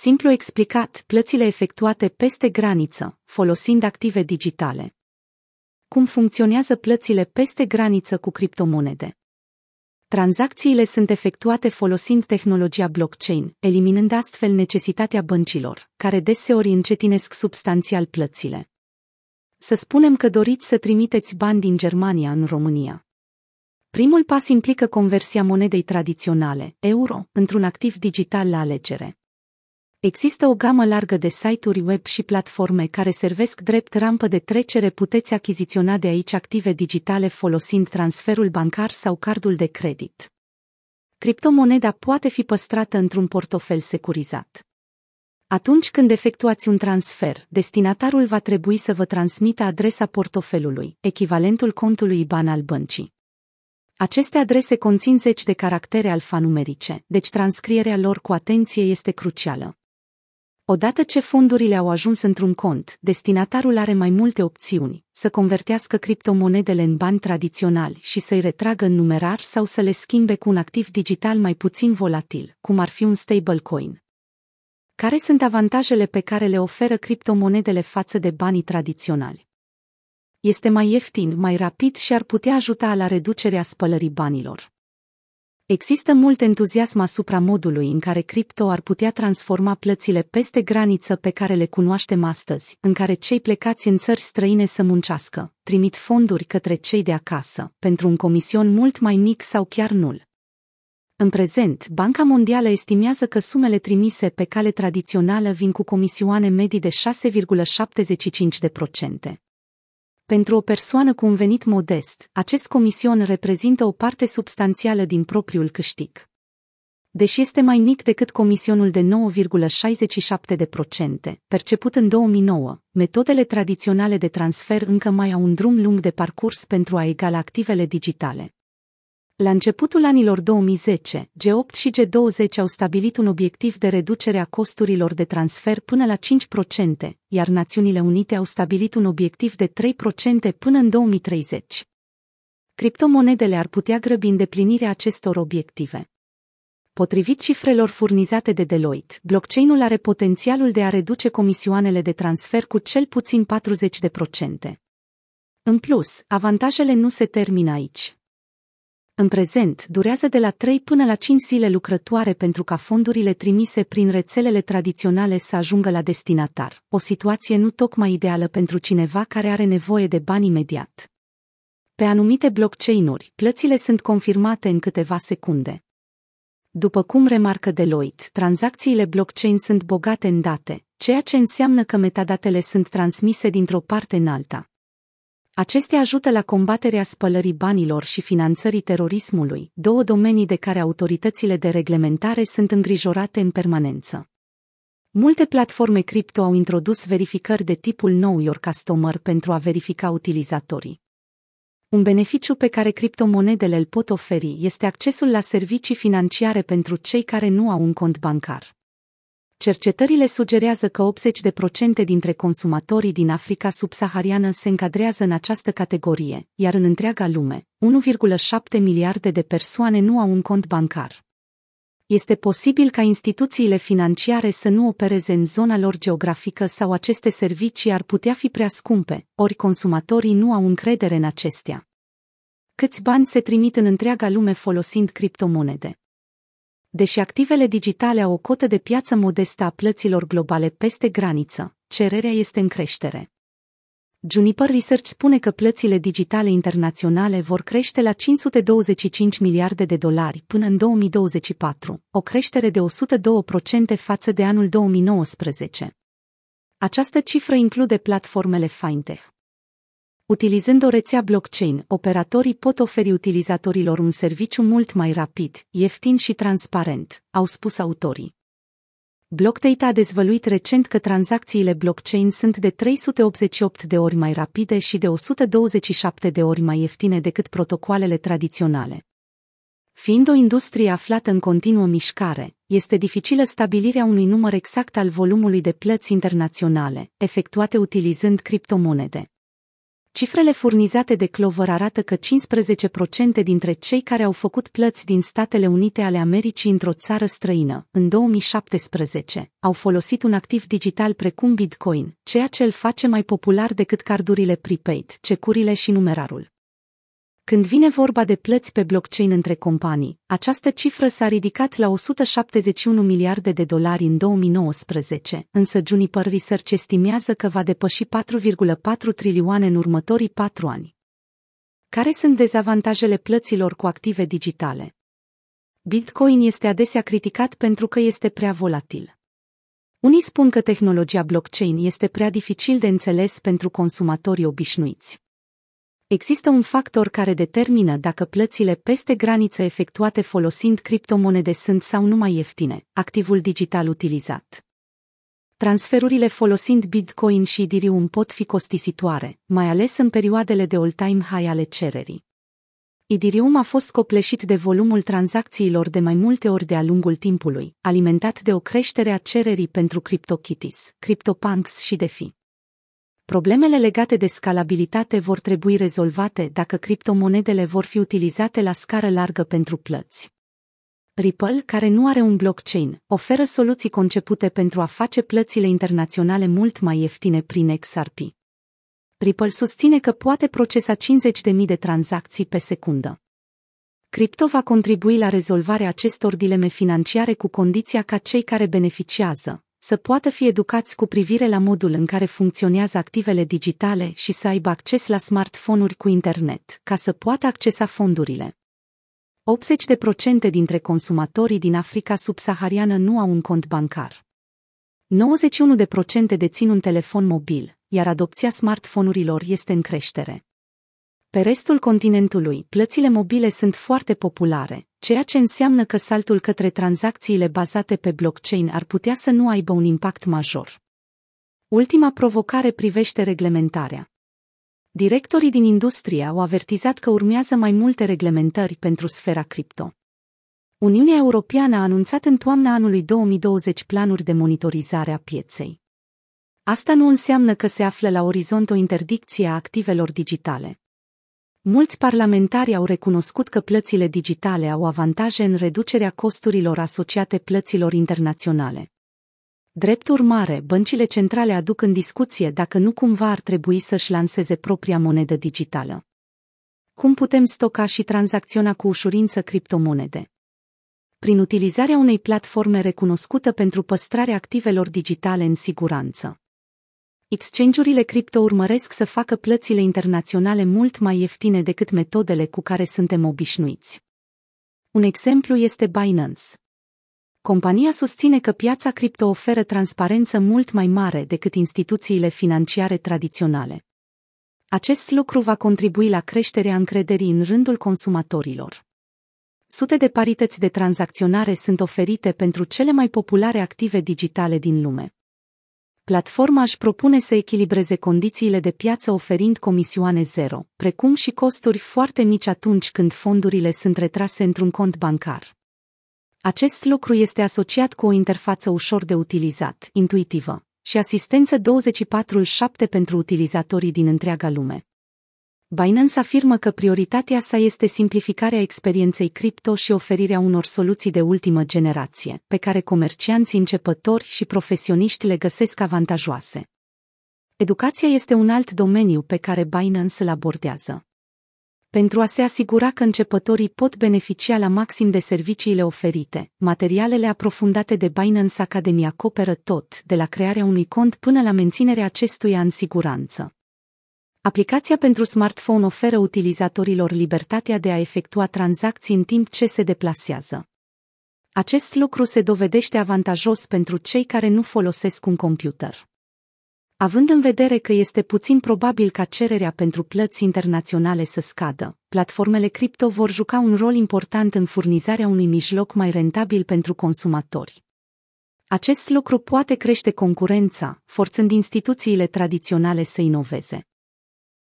Simplu explicat, plățile efectuate peste graniță, folosind active digitale. Cum funcționează plățile peste graniță cu criptomonede? Tranzacțiile sunt efectuate folosind tehnologia blockchain, eliminând astfel necesitatea băncilor, care deseori încetinesc substanțial plățile. Să spunem că doriți să trimiteți bani din Germania în România. Primul pas implică conversia monedei tradiționale, euro, într-un activ digital la alegere. Există o gamă largă de site-uri web și platforme care servesc drept rampă de trecere puteți achiziționa de aici active digitale folosind transferul bancar sau cardul de credit. Criptomoneda poate fi păstrată într-un portofel securizat. Atunci când efectuați un transfer, destinatarul va trebui să vă transmită adresa portofelului, echivalentul contului IBAN al băncii. Aceste adrese conțin zeci de caractere alfanumerice, deci transcrierea lor cu atenție este crucială. Odată ce fondurile au ajuns într-un cont, destinatarul are mai multe opțiuni, să convertească criptomonedele în bani tradiționali și să-i retragă în numerar sau să le schimbe cu un activ digital mai puțin volatil, cum ar fi un stablecoin. Care sunt avantajele pe care le oferă criptomonedele față de banii tradiționali? Este mai ieftin, mai rapid și ar putea ajuta la reducerea spălării banilor. Există mult entuziasm asupra modului în care cripto ar putea transforma plățile peste graniță pe care le cunoaștem astăzi, în care cei plecați în țări străine să muncească, trimit fonduri către cei de acasă, pentru un comision mult mai mic sau chiar nul. În prezent, Banca Mondială estimează că sumele trimise pe cale tradițională vin cu comisioane medii de 6,75%. Pentru o persoană cu un venit modest, acest comision reprezintă o parte substanțială din propriul câștig. Deși este mai mic decât comisionul de 9,67%, perceput în 2009, metodele tradiționale de transfer încă mai au un drum lung de parcurs pentru a egala activele digitale. La începutul anilor 2010, G8 și G20 au stabilit un obiectiv de reducere a costurilor de transfer până la 5%, iar Națiunile Unite au stabilit un obiectiv de 3% până în 2030. Criptomonedele ar putea grăbi îndeplinirea acestor obiective. Potrivit cifrelor furnizate de Deloitte, blockchain-ul are potențialul de a reduce comisioanele de transfer cu cel puțin 40%. În plus, avantajele nu se termină aici. În prezent, durează de la 3 până la 5 zile lucrătoare pentru ca fondurile trimise prin rețelele tradiționale să ajungă la destinatar, o situație nu tocmai ideală pentru cineva care are nevoie de bani imediat. Pe anumite blockchain-uri, plățile sunt confirmate în câteva secunde. După cum remarcă Deloitte, tranzacțiile blockchain sunt bogate în date, ceea ce înseamnă că metadatele sunt transmise dintr-o parte în alta. Acestea ajută la combaterea spălării banilor și finanțării terorismului, două domenii de care autoritățile de reglementare sunt îngrijorate în permanență. Multe platforme cripto au introdus verificări de tipul Know Your Customer pentru a verifica utilizatorii. Un beneficiu pe care criptomonedele îl pot oferi este accesul la servicii financiare pentru cei care nu au un cont bancar. Cercetările sugerează că 80% dintre consumatorii din Africa subsahariană se încadrează în această categorie, iar în întreaga lume, 1,7 miliarde de persoane nu au un cont bancar. Este posibil ca instituțiile financiare să nu opereze în zona lor geografică sau aceste servicii ar putea fi prea scumpe, ori consumatorii nu au încredere în acestea. Câți bani se trimit în întreaga lume folosind criptomonede? Deși activele digitale au o cotă de piață modestă a plăților globale peste graniță, cererea este în creștere. Juniper Research spune că plățile digitale internaționale vor crește la 525 miliarde de dolari până în 2024, o creștere de 102% față de anul 2019. Această cifră include platformele fintech. Utilizând o rețea blockchain, operatorii pot oferi utilizatorilor un serviciu mult mai rapid, ieftin și transparent, au spus autorii. Blockdata a dezvăluit recent că tranzacțiile blockchain sunt de 388 de ori mai rapide și de 127 de ori mai ieftine decât protocoalele tradiționale. Fiind o industrie aflată în continuă mișcare, este dificilă stabilirea unui număr exact al volumului de plăți internaționale, efectuate utilizând criptomonede. Cifrele furnizate de Clover arată că 15% dintre cei care au făcut plăți din Statele Unite ale Americii într-o țară străină, în 2017, au folosit un activ digital precum Bitcoin, ceea ce îl face mai popular decât cardurile prepaid, cecurile și numerarul. Când vine vorba de plăți pe blockchain între companii, această cifră s-a ridicat la 171 miliarde de dolari în 2019, însă Juniper Research estimează că va depăși 4,4 trilioane în următorii patru ani. Care sunt dezavantajele plăților cu active digitale? Bitcoin este adesea criticat pentru că este prea volatil. Unii spun că tehnologia blockchain este prea dificil de înțeles pentru consumatorii obișnuiți. Există un factor care determină dacă plățile peste graniță efectuate folosind criptomonede sunt sau nu mai ieftine, activul digital utilizat. Transferurile folosind Bitcoin și Ethereum pot fi costisitoare, mai ales în perioadele de all-time high ale cererii. Ethereum a fost copleșit de volumul tranzacțiilor de mai multe ori de-a lungul timpului, alimentat de o creștere a cererii pentru CryptoKitties, CryptoPunks și DeFi. Problemele legate de scalabilitate vor trebui rezolvate dacă criptomonedele vor fi utilizate la scară largă pentru plăți. Ripple, care nu are un blockchain, oferă soluții concepute pentru a face plățile internaționale mult mai ieftine prin XRP. Ripple susține că poate procesa 50.000 de tranzacții pe secundă. Cripto va contribui la rezolvarea acestor dileme financiare cu condiția ca cei care beneficiază, să poată fi educați cu privire la modul în care funcționează activele digitale și să aibă acces la smartphone-uri cu internet, ca să poată accesa fondurile. 80% dintre consumatorii din Africa subsahariană nu au un cont bancar. 91% dețin un telefon mobil, iar adopția smartphone-urilor este în creștere. Pe restul continentului, plățile mobile sunt foarte populare, ceea ce înseamnă că saltul către tranzacțiile bazate pe blockchain ar putea să nu aibă un impact major. Ultima provocare privește reglementarea. Directorii din industrie au avertizat că urmează mai multe reglementări pentru sfera cripto. Uniunea Europeană a anunțat în toamna anului 2020 planuri de monitorizare a pieței. Asta nu înseamnă că se află la orizont o interdicție a activelor digitale. Mulți parlamentari au recunoscut că plățile digitale au avantaje în reducerea costurilor asociate plăților internaționale. Drept urmare, băncile centrale aduc în discuție dacă nu cumva ar trebui să-și lanseze propria monedă digitală. Cum putem stoca și tranzacționa cu ușurință criptomonede? Prin utilizarea unei platforme recunoscută pentru păstrarea activelor digitale în siguranță. Exchange-urile cripto urmăresc să facă plățile internaționale mult mai ieftine decât metodele cu care suntem obișnuiți. Un exemplu este Binance. Compania susține că piața cripto oferă transparență mult mai mare decât instituțiile financiare tradiționale. Acest lucru va contribui la creșterea încrederii în rândul consumatorilor. Sute de parități de tranzacționare sunt oferite pentru cele mai populare active digitale din lume platforma își propune să echilibreze condițiile de piață oferind comisioane zero, precum și costuri foarte mici atunci când fondurile sunt retrase într-un cont bancar. Acest lucru este asociat cu o interfață ușor de utilizat, intuitivă, și asistență 24/7 pentru utilizatorii din întreaga lume. Binance afirmă că prioritatea sa este simplificarea experienței cripto și oferirea unor soluții de ultimă generație, pe care comercianții începători și profesioniști le găsesc avantajoase. Educația este un alt domeniu pe care Binance îl abordează. Pentru a se asigura că începătorii pot beneficia la maxim de serviciile oferite, materialele aprofundate de Binance Academy acoperă tot, de la crearea unui cont până la menținerea acestuia în siguranță. Aplicația pentru smartphone oferă utilizatorilor libertatea de a efectua tranzacții în timp ce se deplasează. Acest lucru se dovedește avantajos pentru cei care nu folosesc un computer. Având în vedere că este puțin probabil ca cererea pentru plăți internaționale să scadă, platformele cripto vor juca un rol important în furnizarea unui mijloc mai rentabil pentru consumatori. Acest lucru poate crește concurența, forțând instituțiile tradiționale să inoveze.